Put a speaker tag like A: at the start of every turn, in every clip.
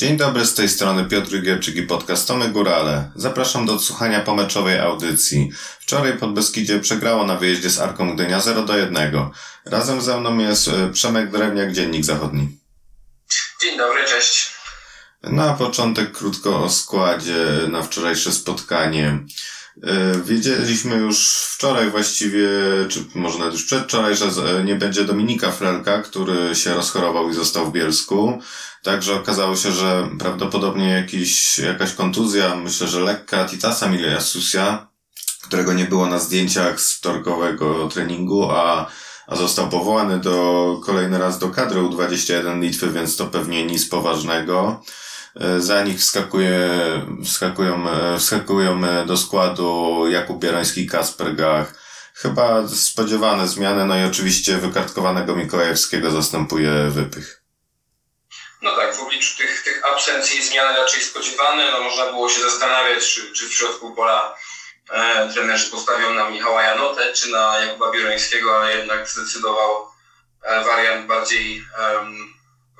A: Dzień dobry, z tej strony Piotr Gierczyk i podcast Tomy Górale. Zapraszam do odsłuchania pomeczowej audycji. Wczoraj pod Beskidzie przegrało na wyjeździe z Arką Gdynia 0 do 1. Razem ze mną jest e, Przemek Drewniak, Dziennik Zachodni.
B: Dzień dobry, cześć.
A: Na początek krótko o składzie na wczorajsze spotkanie. E, wiedzieliśmy już wczoraj właściwie, czy może nawet już przedwczoraj, że nie będzie Dominika Frelka, który się rozchorował i został w Bielsku. Także okazało się, że prawdopodobnie jakiś, jakaś kontuzja, myślę, że lekka Titasa Miliasusia, którego nie było na zdjęciach z wtorkowego treningu, a, a został powołany do, kolejny raz do kadry U21 Litwy, więc to pewnie nic poważnego. E, za nich wskakuje, wskakują, e, wskakują do składu Jakub Bierański, Kasper Gach. Chyba spodziewane zmiany, no i oczywiście wykartkowanego Mikołajewskiego zastępuje Wypych.
B: No tak, w obliczu tych, tych absencji zmiany raczej spodziewane. No można było się zastanawiać, czy, czy w środku pola e, trenerzy postawią na Michała Janotę, czy na Jakuba Bierańskiego, ale jednak zdecydował e, wariant bardziej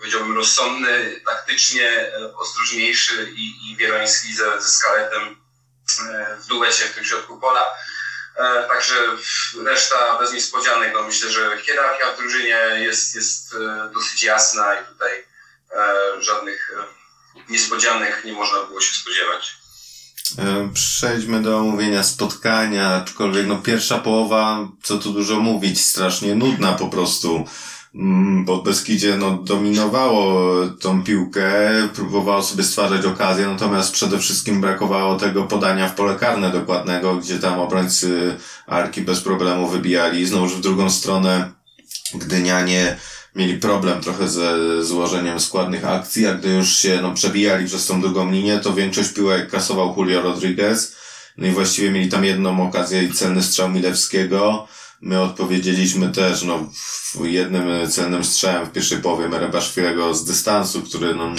B: powiedziałbym, rozsądny, taktycznie e, ostrożniejszy i, i Wieroński ze, ze Skaletem e, w duecie w tym środku pola. E, także reszta bez niespodzianek. No myślę, że hierarchia w drużynie jest, jest dosyć jasna i tutaj żadnych niespodzianek nie można było się spodziewać.
A: Przejdźmy do omówienia spotkania, aczkolwiek no pierwsza połowa, co tu dużo mówić, strasznie nudna po prostu. Mm, bo Beskidzie no, dominowało tą piłkę, próbowało sobie stwarzać okazję, natomiast przede wszystkim brakowało tego podania w pole karne dokładnego, gdzie tam obrońcy Arki bez problemu wybijali. Znowuż w drugą stronę Gdynianie mieli problem trochę ze złożeniem składnych akcji, a gdy już się no, przebijali przez tą drugą linię, to większość piłek kasował Julio Rodriguez. No i właściwie mieli tam jedną okazję i celny strzał Milewskiego. My odpowiedzieliśmy też, no, jednym celnym strzałem w pierwszej połowie Merebaszwilego z dystansu, który, no,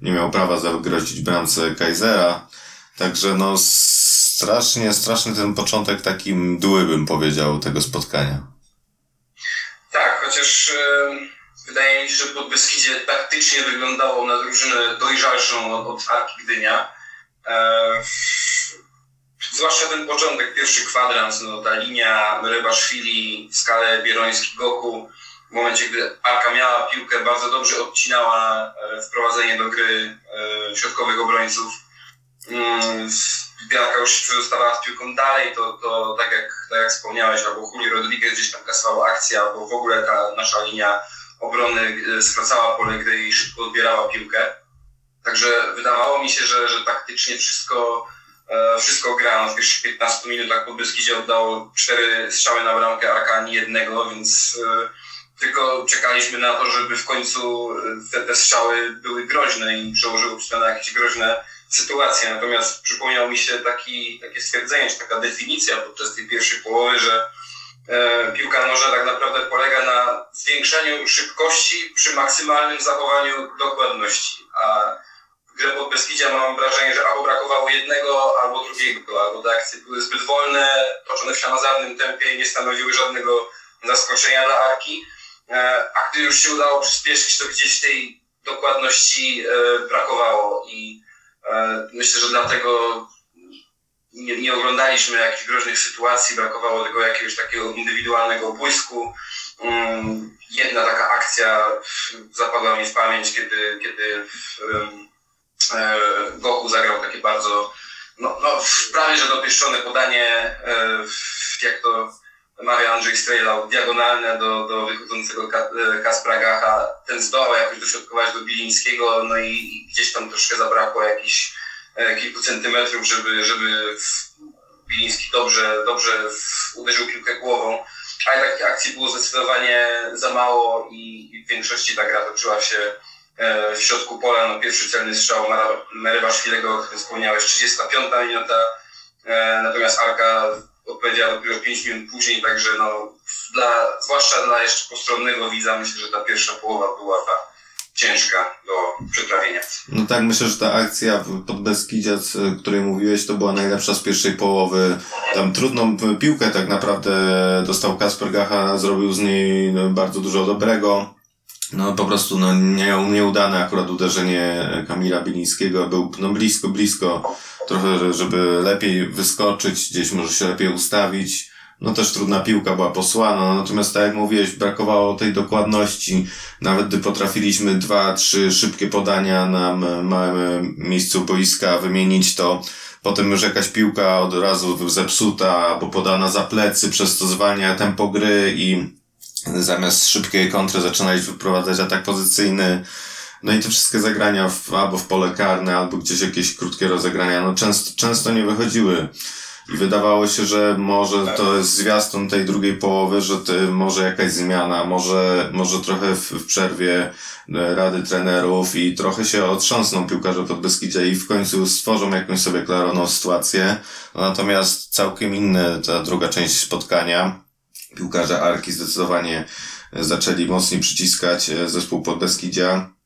A: nie miał prawa zagrozić bramce Kaisera. Także, no, strasznie, straszny ten początek taki mdły, bym powiedział, tego spotkania.
B: Tak, chociaż e, wydaje mi się, że pod Beskidzie taktycznie wyglądało na drużynę dojrzalszą od, od Arki Gdynia. E, zwłaszcza ten początek, pierwszy kwadrans, no, ta linia Rybaszwili, skalę Bieroński-Goku, w momencie, gdy Arka miała piłkę, bardzo dobrze odcinała e, wprowadzenie do gry e, środkowych obrońców. Mm, Bianka już się przedostawała z piłką dalej, to, to tak, jak, tak jak wspomniałeś, albo Julio Rodriguez gdzieś tam kasowała akcja, albo w ogóle ta nasza linia obrony e, skracała pole gry i szybko odbierała piłkę. Także wydawało mi się, że, że taktycznie wszystko wszystko grałem w pierwszych 15 minutach po Beskidzie oddało cztery strzały na bramkę, Arka ani jednego, więc e, tylko czekaliśmy na to, żeby w końcu e, te, te strzały były groźne i przełożyły się na jakieś groźne sytuacje. Natomiast przypomniał mi się taki, takie stwierdzenie, czy taka definicja podczas tej pierwszej połowy, że e, piłka nożna tak naprawdę polega na zwiększeniu szybkości przy maksymalnym zachowaniu dokładności. A grę pod Beskidzia mam wrażenie, że albo brakowało jednego, albo drugiego, albo te akcje były zbyt wolne, toczone w ślamazarnym tempie i nie stanowiły żadnego zaskoczenia dla Arki. E, a gdy już się udało przyspieszyć, to gdzieś tej dokładności e, brakowało i e, myślę, że dlatego nie, nie oglądaliśmy jakichś groźnych sytuacji, brakowało tego jakiegoś takiego indywidualnego błysku. Mm, jedna taka akcja zapadła mi w pamięć, kiedy, kiedy Goku zagrał takie bardzo, no, no prawie że dopieszczone podanie, e, jak to mawia Andrzej Strejlał, diagonalne do, do wychodzącego e, Kaspra Gacha. Ten zdołał jakoś dośrodkować do Bilińskiego, no i gdzieś tam troszkę zabrakło jakichś kilku centymetrów, żeby, żeby Biliński dobrze, dobrze uderzył piłkę głową. Ale takich akcji było zdecydowanie za mało i w większości ta gra toczyła się E, w środku pola, no pierwszy celny strzał Merybaszwilego, o którym wspomniałeś, 35 minuta, e, natomiast Arka odpowiedziała dopiero 5 minut później, także no, dla, zwłaszcza dla jeszcze postronnego widza, myślę, że ta pierwsza połowa była ta ciężka do przetrawienia.
A: No tak, myślę, że ta akcja pod Beskidziac, o której mówiłeś, to była najlepsza z pierwszej połowy. Tam trudną piłkę tak naprawdę dostał Kasper Gacha, zrobił z niej no, bardzo dużo dobrego no po prostu no, nie, nieudane akurat uderzenie Kamila Bilińskiego. Był no, blisko, blisko trochę, żeby lepiej wyskoczyć, gdzieś może się lepiej ustawić. No też trudna piłka była posłana, natomiast tak jak mówiłeś, brakowało tej dokładności. Nawet gdy potrafiliśmy dwa, trzy szybkie podania na małym miejscu boiska wymienić, to potem już jakaś piłka od razu zepsuta albo podana za plecy, przez to zwalnia tempo gry i zamiast szybkiej kontry zaczynać wyprowadzać atak pozycyjny. No i te wszystkie zagrania w, albo w pole karne, albo gdzieś jakieś krótkie rozegrania, no często, często nie wychodziły. I wydawało się, że może to jest zwiastun tej drugiej połowy, że ty, może jakaś zmiana, może, może trochę w, w przerwie e, rady trenerów i trochę się otrząsną piłkarze pod Beskidzie i w końcu stworzą jakąś sobie klarowną sytuację. Natomiast całkiem inne ta druga część spotkania. Piłkarze Arki zdecydowanie zaczęli mocniej przyciskać e, zespół pod Beskidzia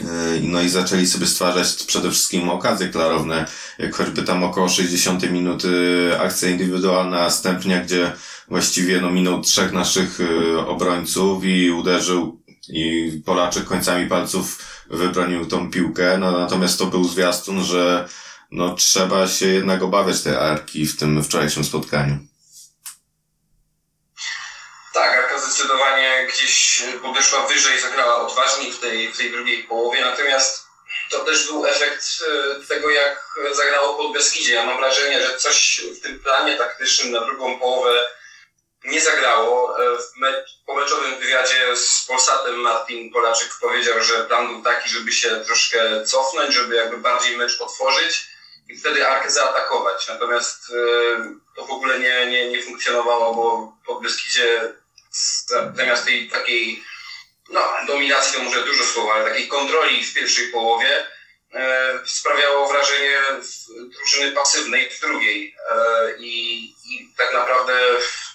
A: Yy, no i zaczęli sobie stwarzać przede wszystkim okazje klarowne, jak choćby tam około 60 minuty akcja indywidualna Stępnia, gdzie właściwie no minął trzech naszych obrońców i uderzył i Polaczek końcami palców wybronił tą piłkę, no natomiast to był zwiastun, że no trzeba się jednak obawiać tej Arki w tym wczorajszym spotkaniu.
B: Tak, Arka zdecydowanie gdzieś podeszła wyżej, zagrała odważniej w tej, w tej drugiej połowie, natomiast to też był efekt e, tego, jak zagrało pod Beskidzie. Ja mam wrażenie, że coś w tym planie taktycznym na drugą połowę nie zagrało. E, w me po meczowym wywiadzie z Polsatem Martin Polaczyk powiedział, że plan był taki, żeby się troszkę cofnąć, żeby jakby bardziej mecz otworzyć i wtedy Arkę zaatakować. Natomiast e, to w ogóle nie, nie, nie funkcjonowało, bo pod Beskidzie zamiast tej takiej no, dominacji to może dużo słowa, ale takiej kontroli w pierwszej połowie e, sprawiało wrażenie drużyny pasywnej w drugiej. E, i, I tak naprawdę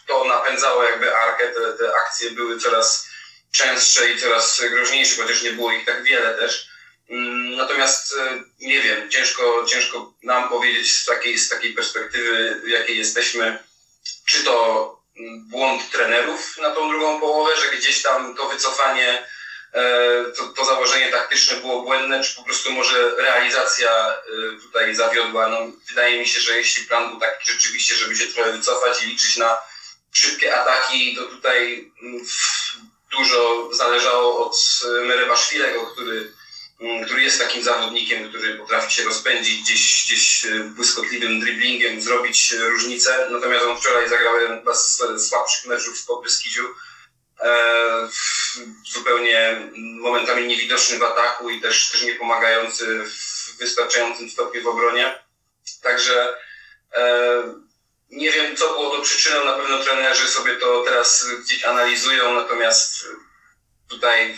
B: to napędzało jakby Arkę, te, te akcje były coraz częstsze i coraz groźniejsze, chociaż nie było ich tak wiele też. Mm, natomiast e, nie wiem, ciężko, ciężko nam powiedzieć z takiej, z takiej perspektywy, w jakiej jesteśmy, czy to błąd trenerów na tą drugą połowę, że gdzieś tam to wycofanie, e, to, to założenie taktyczne było błędne, czy po prostu może realizacja e, tutaj zawiodła. No, wydaje mi się, że jeśli plan był taki rzeczywiście, żeby się trochę wycofać i liczyć na szybkie ataki, to tutaj mm, dużo zależało od Merebaszwilego, który Mm, który jest takim zawodnikiem, który potrafi się rozpędzić gdzieś, gdzieś e, błyskotliwym driblingiem, zrobić e, różnicę. Natomiast on wczoraj zagrał jeden z słabszych meczów w Podbeskidziu. E, zupełnie momentami niewidoczny w ataku i też, też nie pomagający w wystarczającym stopniu w obronie. Także nie wiem, co było to przyczyną. Na pewno trenerzy sobie to teraz gdzieś analizują, natomiast tutaj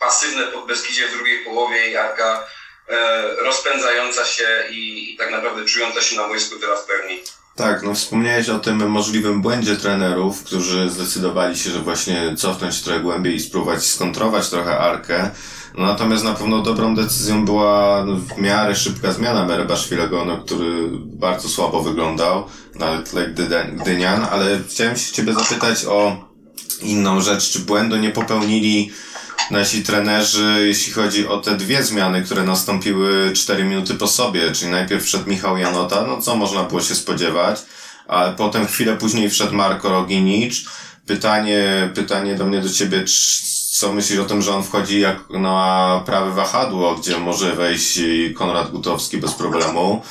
B: pasywne pod Beskidzie w drugiej połowie i Arka e, rozpędzająca się i, i, tak naprawdę czująca się na boisku teraz pełni.
A: Tak, no wspomniałeś o tym możliwym błędzie trenerów, którzy zdecydowali się, że właśnie cofnąć trochę głębiej i spróbować skontrować trochę Arkę. No, natomiast na pewno dobrą decyzją była w miarę szybka zmiana Merebaszwilego, no, który bardzo słabo wyglądał na tle Gdynian, ale chciałem się ciebie zapytać o inną rzecz, czy błędu nie popełnili nasi trenerzy, jeśli chodzi o te dwie zmiany, które nastąpiły 4 minuty po sobie, czyli najpierw wszedł Michał Janota, no co można było się spodziewać, a potem chwilę później wszedł Marko Roginicz. Pytanie, pytanie do mnie do ciebie, co myślisz o tym, że on wchodzi jak na prawe wahadło, gdzie może wejść Konrad Gutowski bez problemu?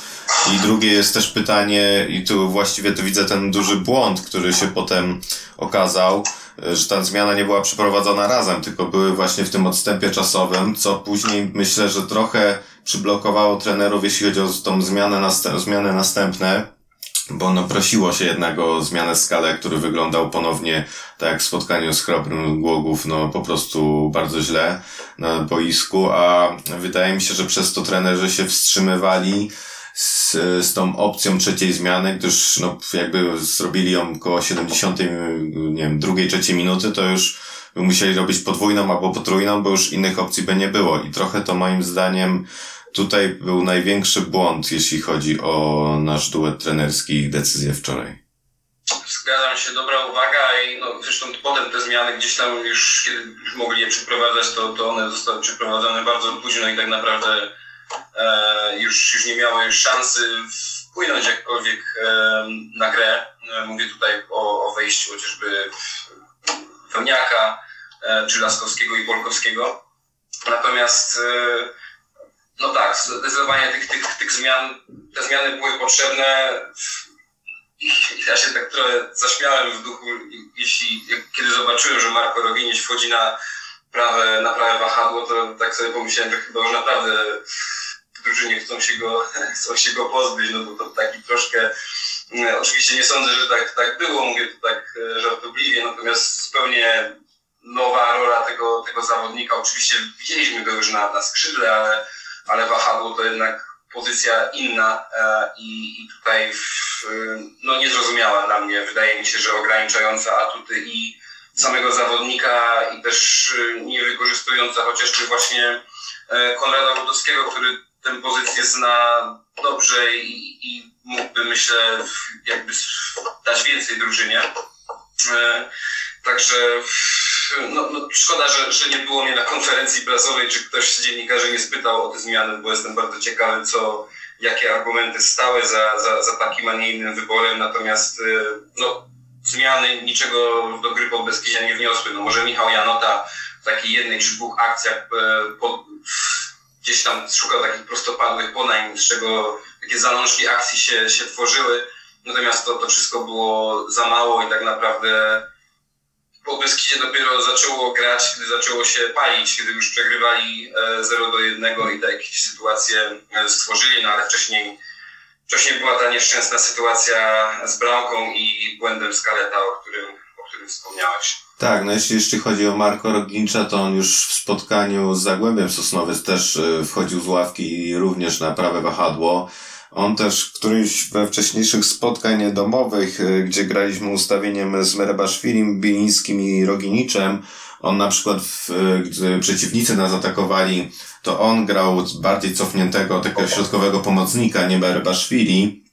A: I drugie jest też pytanie, i tu właściwie tu widzę ten duży błąd, który się potem okazał, że ta zmiana nie była przeprowadzona razem, tylko były właśnie w tym odstępie czasowym, co później myślę, że trochę przyblokowało trenerów, jeśli chodzi o tą zmianę, następ, zmianę następne, bo no prosiło się jednak o zmianę skale, który wyglądał ponownie tak jak w spotkaniu z Chrobrym Głogów, no po prostu bardzo źle na boisku, a wydaje mi się, że przez to trenerzy się wstrzymywali, z, z tą opcją trzeciej zmiany, gdyż no, jakby zrobili ją około 70, nie wiem, drugiej, trzeciej minuty, to już by musieli robić podwójną albo potrójną, bo już innych opcji by nie było. I trochę to moim zdaniem tutaj był największy błąd, jeśli chodzi o nasz duet trenerski i decyzję wczoraj.
B: Zgadzam się, dobra uwaga i no, zresztą potem te zmiany gdzieś tam już, kiedy już mogli je przeprowadzać, to, to one zostały przeprowadzone bardzo późno i tak naprawdę już, już nie miały szansy wpłynąć jakkolwiek e, na grę. E, mówię tutaj o, o wejściu chociażby Wełniaka, e, czy Laskowskiego i Polkowskiego. Natomiast e, no tak, zdecydowanie tych, tych, tych zmian, te zmiany były potrzebne. Ja się tak trochę zaśmiałem w duchu, jeśli, kiedy zobaczyłem, że Marko Roginić wchodzi na prawe, na prawe wahadło, to tak sobie pomyślałem, że chyba już naprawdę w drużynie chcą się go, chcą się go pozbyć, no bo to taki troszkę, oczywiście nie sądzę, że tak, tak było, mówię to tak e, żartobliwie, natomiast zupełnie nowa rola tego, tego zawodnika, oczywiście widzieliśmy go już na, na skrzydle, ale, ale wahadło to jednak pozycja inna e, i, i tutaj w, no niezrozumiała dla mnie. Wydaje mi się, że ograniczająca atuty i samego zawodnika i też e, nie wykorzystująca chociażby właśnie e, Konrada Rudowskiego, który tę pozycję zna dobrze i, i mógłby myślę jakby dać więcej drużynie. Także no, no, szkoda, że, że nie było mnie na konferencji prasowej, czy ktoś z dziennikarzy nie spytał o te zmiany, bo jestem bardzo ciekawy, co, jakie argumenty stały za, za, za takim, a nie innym wyborem. Natomiast y, no, zmiany niczego do gry pod Beskidzia nie wniosły. No, może Michał Janota w takiej jednej czy dwóch akcjach e, gdzieś tam szukał takich prostopadłych ponań, z czego takie zalążki akcji się, się tworzyły. Natomiast to, to wszystko było za mało i tak naprawdę po Beskidzie dopiero zaczęło grać, kiedy zaczęło się palić, kiedy już przegrywali 0 e, do 1 i tak jakieś sytuacje e, stworzyli, no ale wcześniej, wcześniej była ta nieszczęsna sytuacja z bramką i błędem Skaleta, o którym, którym wspomniałeś.
A: Tak, no jeśli jeszcze chodzi o Marko Rogincza, to on już w spotkaniu z Zagłębiem Sosnowiec też e, wchodził z ławki i również na prawe wahadło. On też w którymś we wcześniejszych spotkań domowych, y, gdzie graliśmy ustawieniem z Merebaszwilim, Bilińskim i Roginiczem, on na przykład, w, y, gdy przeciwnicy nas atakowali, to on grał bardziej cofniętego, takiego środkowego pomocnika, nie Merebaszwili.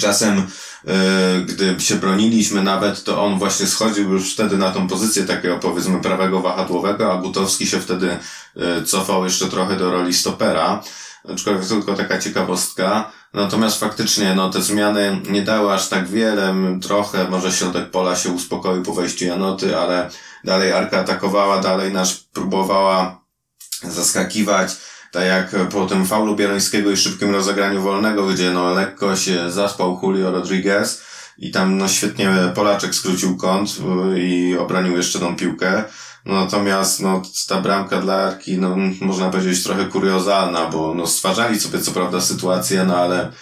A: Czasem, y, gdy się broniliśmy nawet, to on właśnie schodził już wtedy na tą pozycję takiego powiedzmy prawego wahadłowego, a Butowski się wtedy cofał jeszcze trochę do roli stopera. Aczkolwiek tylko taka ciekawostka. Natomiast faktycznie, no, te zmiany nie dały aż tak wiele. Trochę, może środek pola się uspokoił po wejściu Janoty, ale dalej Arka atakowała, dalej nasz próbowała zaskakiwać. Tak jak po tym faulu Bierońskiego i szybkim rozegraniu wolnego, gdzie no lekko się zaspał Julio Rodriguez i tam no świetnie Polaczek skrócił kąt y, i obronił jeszcze tą piłkę. No, natomiast no, ta bramka dla Arki, no, można powiedzieć trochę kuriozalna, bo no, stwarzali sobie co prawda sytuację, no ale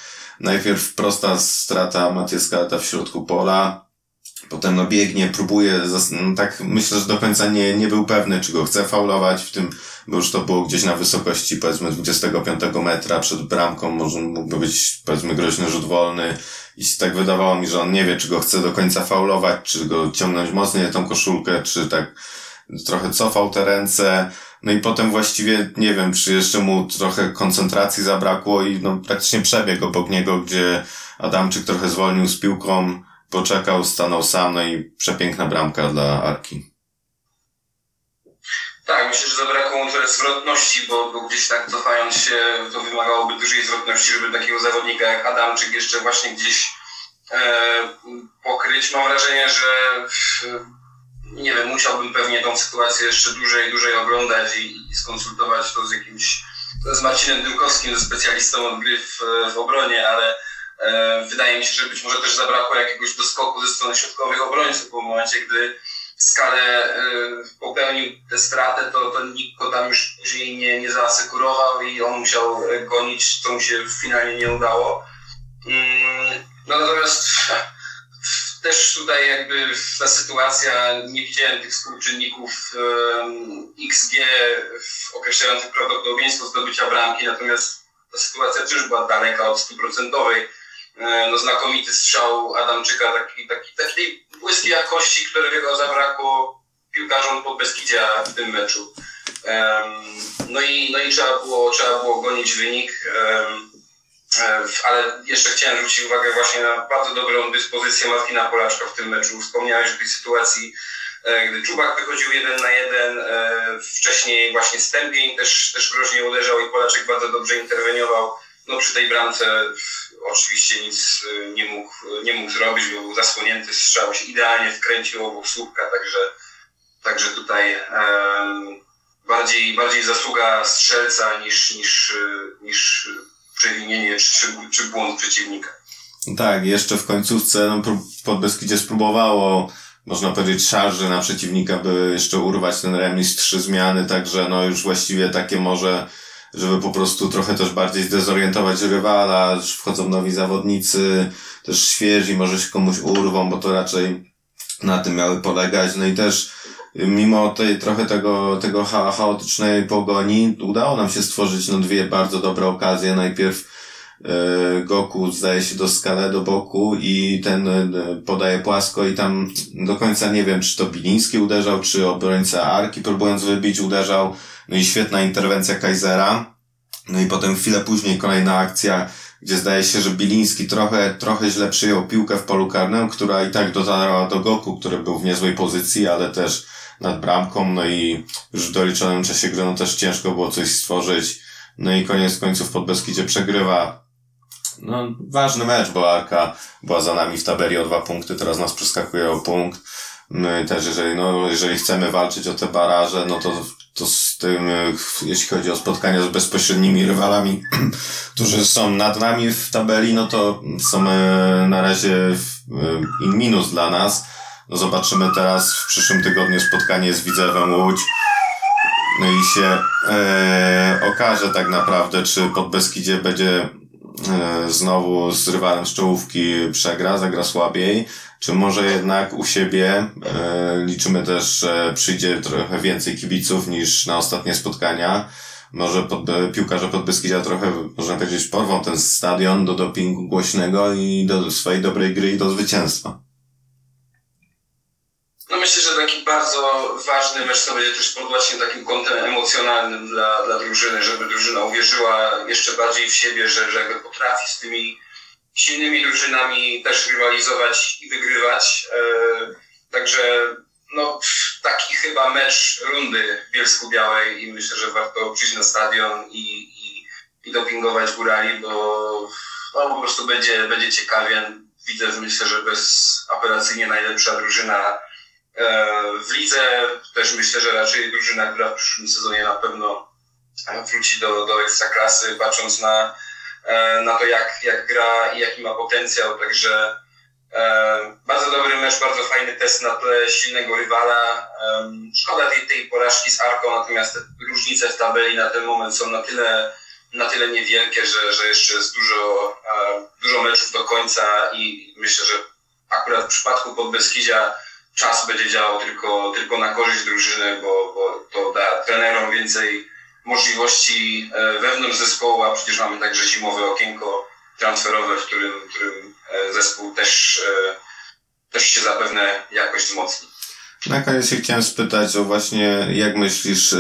A: najpierw prosta strata Matieska w środku pola, potem no biegnie, próbuje, no, tak myślę, że do końca nie, nie był pewny, czy go chce faulować w tym, bo już to było gdzieś na wysokości powiedzmy 25 metra przed bramką, może mógłby być powiedzmy groźny rzut wolny i tak wydawało mi, że on nie wie, czy go chce do końca faulować, czy go ciągnąć mocniej tą koszulkę, czy tak trochę cofał te ręce, no i potem właściwie nie wiem, czy jeszcze mu trochę koncentracji zabrakło i no praktycznie przebiegł obok niego, gdzie Adamczyk trochę zwolnił z piłką, poczekał, stanął sam, no i przepiękna bramka dla Arki.
B: Tak, myślę, że zabrakło mu trochę zwrotności, bo, bo gdzieś tak cofając się, to wymagałoby dużej zwrotności, żeby takiego zawodnika jak Adamczyk jeszcze właśnie gdzieś e, pokryć. Mam wrażenie, że nie wiem, musiałbym pewnie tą sytuację jeszcze dłużej, dłużej oglądać i, i skonsultować to z jakimś, z Marcinem Dymkowskim, ze specjalistą od gry w, w obronie, ale e, wydaje mi się, że być może też zabrakło jakiegoś doskoku ze strony środkowych obrońców, bo w momencie, gdy skalę e, popełnił tę stratę, to, to nikt go tam już później nie, nie zaasekurował i on musiał gonić, co mu się finalnie nie udało. Mm, no natomiast też tutaj jakby ta sytuacja, nie widziałem tych współczynników um, XG określających prawdopodobieństwo zdobycia bramki, natomiast ta sytuacja też była daleka od stuprocentowej. E, no, znakomity strzał Adamczyka, taki, taki, takiej błyskiej jakości, którego zabrakło piłkarzom pod Beskidzia w tym meczu. No i, no i trzeba, było, trzeba było gonić wynik. E, ale jeszcze chciałem zwrócić uwagę właśnie na bardzo dobrą dyspozycję Martina Polaczka w tym meczu. Wspomniałeś o tej sytuacji, e, gdy Czubak wychodził jeden na jeden, wcześniej właśnie Stępień też, też groźnie uderzał i Polaczek bardzo dobrze interweniował. No przy tej bramce oczywiście nic nie mógł, nie mógł zrobić, był zasłonięty strzał, się idealnie wkręcił obok słupka, także, także tutaj um, bardziej, bardziej zasługa strzelca niż, niż, niż przewinienie czy, czy błąd przeciwnika.
A: Tak, jeszcze w końcówce no, Podbeskidzie spróbowało, można powiedzieć, szarży na przeciwnika, by jeszcze urwać ten remis, trzy zmiany, także no już właściwie takie może, żeby po prostu trochę też bardziej zdezorientować rywala, że wchodzą nowi zawodnicy, też świeżi, może się komuś urwą, bo to raczej na tym miały polegać, no i też mimo tej trochę tego, tego cha chaotycznej pogoni, udało nam się stworzyć no dwie bardzo dobre okazje. Najpierw Goku zdaje się do skale do boku i ten e, podaje płasko i tam do końca nie wiem, czy to Biliński uderzał, czy obrońca Arki próbując wybić uderzał. No i świetna interwencja Kaisera. No i potem chwilę później kolejna akcja, gdzie zdaje się, że Biliński trochę, trochę źle przyjął piłkę w polu karnym, która i tak dotarła do Goku, który był w niezłej pozycji, ale też nad bramką, no i już w doliczonym czasie gry no też ciężko było coś stworzyć. No i koniec końców pod Beskidzie przegrywa. No, ważny mecz, bo Arka była za nami w tabeli o dwa punkty, teraz nas przeskakuje o punkt. My też, jeżeli, no, jeżeli chcemy walczyć o te baraże, no to, to z tym, jeśli chodzi o spotkania z bezpośrednimi rywalami, którzy są nad nami w tabeli, no to są e, na razie in minus dla nas no zobaczymy teraz w przyszłym tygodniu spotkanie z Widzewem Łódź. No i się e, okaże tak naprawdę, czy pod Beskidzie będzie e, znowu z rywalem z czołówki przegra, zagra słabiej, czy może jednak u siebie e, liczymy też, że przyjdzie trochę więcej kibiców niż na ostatnie spotkania. Może pod, piłkarze pod Beskidzia trochę, można powiedzieć, porwą ten stadion do dopingu głośnego i do swojej dobrej gry i do zwycięstwa.
B: No myślę, że taki bardzo ważny mecz to będzie też pod właśnie takim kątem emocjonalnym dla, dla drużyny, żeby drużyna uwierzyła jeszcze bardziej w siebie, że, że jakby potrafi z tymi silnymi drużynami też rywalizować i wygrywać. E, także no, taki chyba mecz rundy Bielsku-Białej i myślę, że warto przyjść na stadion i, i, i dopingować górali, bo no, po prostu będzie, będzie ciekawie. Widzę, myślę, że bezapelacyjnie najlepsza drużyna w lidze też myślę, że raczej drużyna, która w przyszłym sezonie na pewno wróci do, do ekstraklasy, patrząc na, e, na to, jak, jak gra i jaki ma potencjał. Także e, bardzo dobry mecz, bardzo fajny test na tle silnego rywala. Szkoda tej, tej porażki z Arką, natomiast te różnice w tabeli na ten moment są na tyle, na tyle niewielkie, że, że jeszcze jest dużo, dużo meczów do końca i myślę, że akurat w przypadku Podbeskidzia czas będzie działał tylko, tylko na korzyść drużyny, bo, bo to da trenerom więcej możliwości e, wewnątrz zespołu, a przecież mamy także zimowe okienko transferowe, w którym, w którym e, zespół też, e, też się zapewne jakoś wzmocni.
A: Na koniec się chciałem spytać o właśnie, jak myślisz,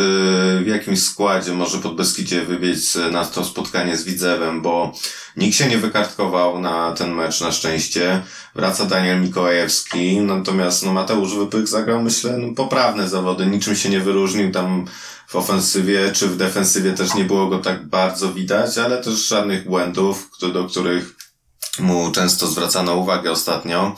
A: w jakim składzie może pod Beskidzie wybiec na to spotkanie z Widzewem, bo nikt się nie wykartkował na ten mecz na szczęście. Wraca Daniel Mikołajewski, natomiast no, Mateusz Wypych zagrał, myślę, no, poprawne zawody, niczym się nie wyróżnił tam w ofensywie czy w defensywie też nie było go tak bardzo widać, ale też żadnych błędów, do których mu często zwracano uwagę ostatnio.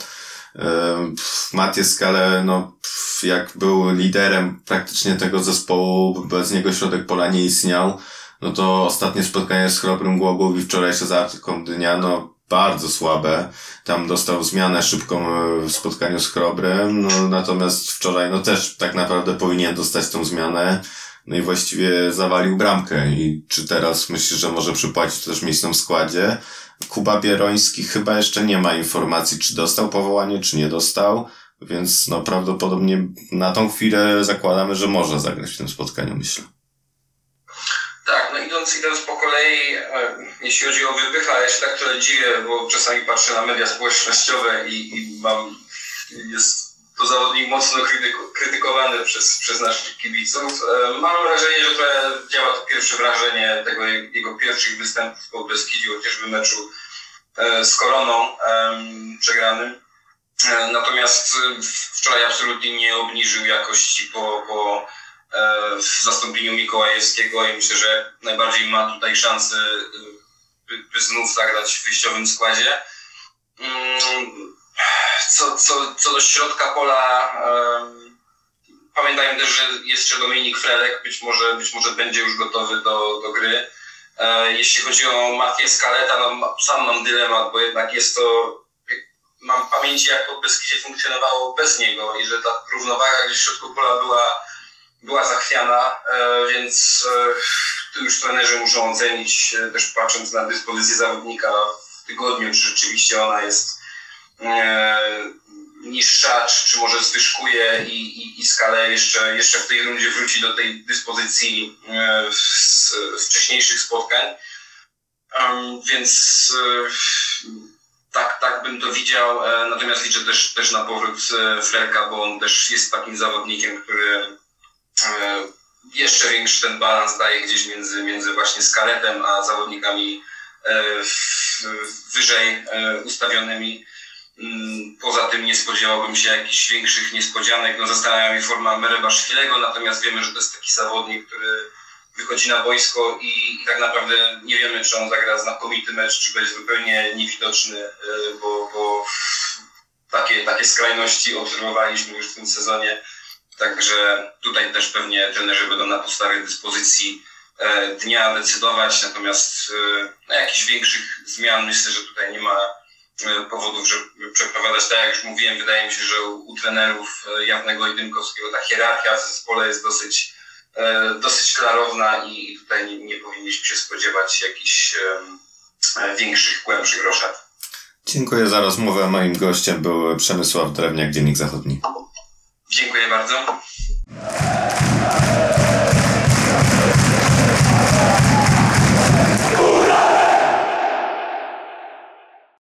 A: Matie Skale, no, jak był liderem praktycznie tego zespołu, bez niego środek pola nie istniał, no to ostatnie spotkanie z Chrobrym Głogów i wczorajsze z Artyką Dnia, no, bardzo słabe. Tam dostał zmianę szybką e, w spotkaniu z Chrobrym, no, natomiast wczoraj, no, też tak naprawdę powinien dostać tą zmianę. No i właściwie zawalił bramkę. I czy teraz myślisz, że może przypłacić też miejscem w składzie? Kuba Bieroński chyba jeszcze nie ma informacji, czy dostał powołanie, czy nie dostał, więc no prawdopodobnie na tą chwilę zakładamy, że może zagrać w tym spotkaniu, myślę.
B: Tak, no idąc, idąc po kolei, e, jeśli chodzi o wypycha, ja się tak trochę dziwię, bo czasami patrzę na media społecznościowe i, i mam, jest to zawodnik mocno krytyko, krytykowany przez, przez naszych kibiców. E, Mam wrażenie, że trochę działa to pierwsze wrażenie tego je- jego pierwszych występów po Beskidziu, chociażby meczu e, z Koroną przegranym. E, Natomiast wczoraj absolutnie nie obniżył jakości po, po zastąpieniu Mikołajewskiego i myślę, że najbardziej ma tutaj szansę, by, by znów zagrać w wyjściowym składzie. Co, co, co do środka pola, em, pamiętajmy też, że jeszcze Dominik Fredek, być może, być może będzie już gotowy do, do gry. E, Jeśli chodzi o Matię Skaleta, no sam mam dylemat, bo jednak jest to, mam w pamięci jak to Beskidzie funkcjonowało bez niego i że ta równowaga gdzieś w środku pola była, była zachwiana, e, więc e, tu już trenerzy muszą ocenić, e, też patrząc na dyspozycję zawodnika w tygodniu, czy rzeczywiście ona jest e, niższa, czy, czy może zwyżkuje i, i, i skalę jeszcze, jeszcze w tej rundzie wróci do tej dyspozycji e, z wcześniejszych spotkań. Więc e, tak, tak bym to widział. E, Natomiast liczę też, też na powrót Frelka, bo on też jest takim zawodnikiem, który jeszcze większy ten balans daje gdzieś między, między właśnie Skaletem a zawodnikami wyżej ustawionymi. Mm, Poza tym nie spodziewałbym się jakichś większych niespodzianek. No, zastanawia mnie forma Merebaszwilego, natomiast wiemy, że to jest taki zawodnik, który wychodzi na boisko i, i tak naprawdę nie wiemy, czy on zagra znakomity mecz, czy będzie zupełnie niewidoczny, e, bo, bo takie, takie skrajności obserwowaliśmy już w tym sezonie. Także tutaj też pewnie trenerzy będą na podstawie dyspozycji e, dnia decydować, natomiast e, no, jakichś większych zmian myślę, że tutaj nie ma powodów, żeby przeprowadzać. Tak jak już mówiłem, wydaje mi się, że u, trenerów e, Jawnego i Dymkowskiego ta hierarchia w zespole jest dosyć, e, dosyć klarowna i tutaj nie, powinniśmy się spodziewać jakichś e, większych, głębszych roszad.
A: Dziękuję za rozmowę. Moim gościem był Przemysław Drewniak, Dziennik Zachodni.
B: Dziękuję bardzo.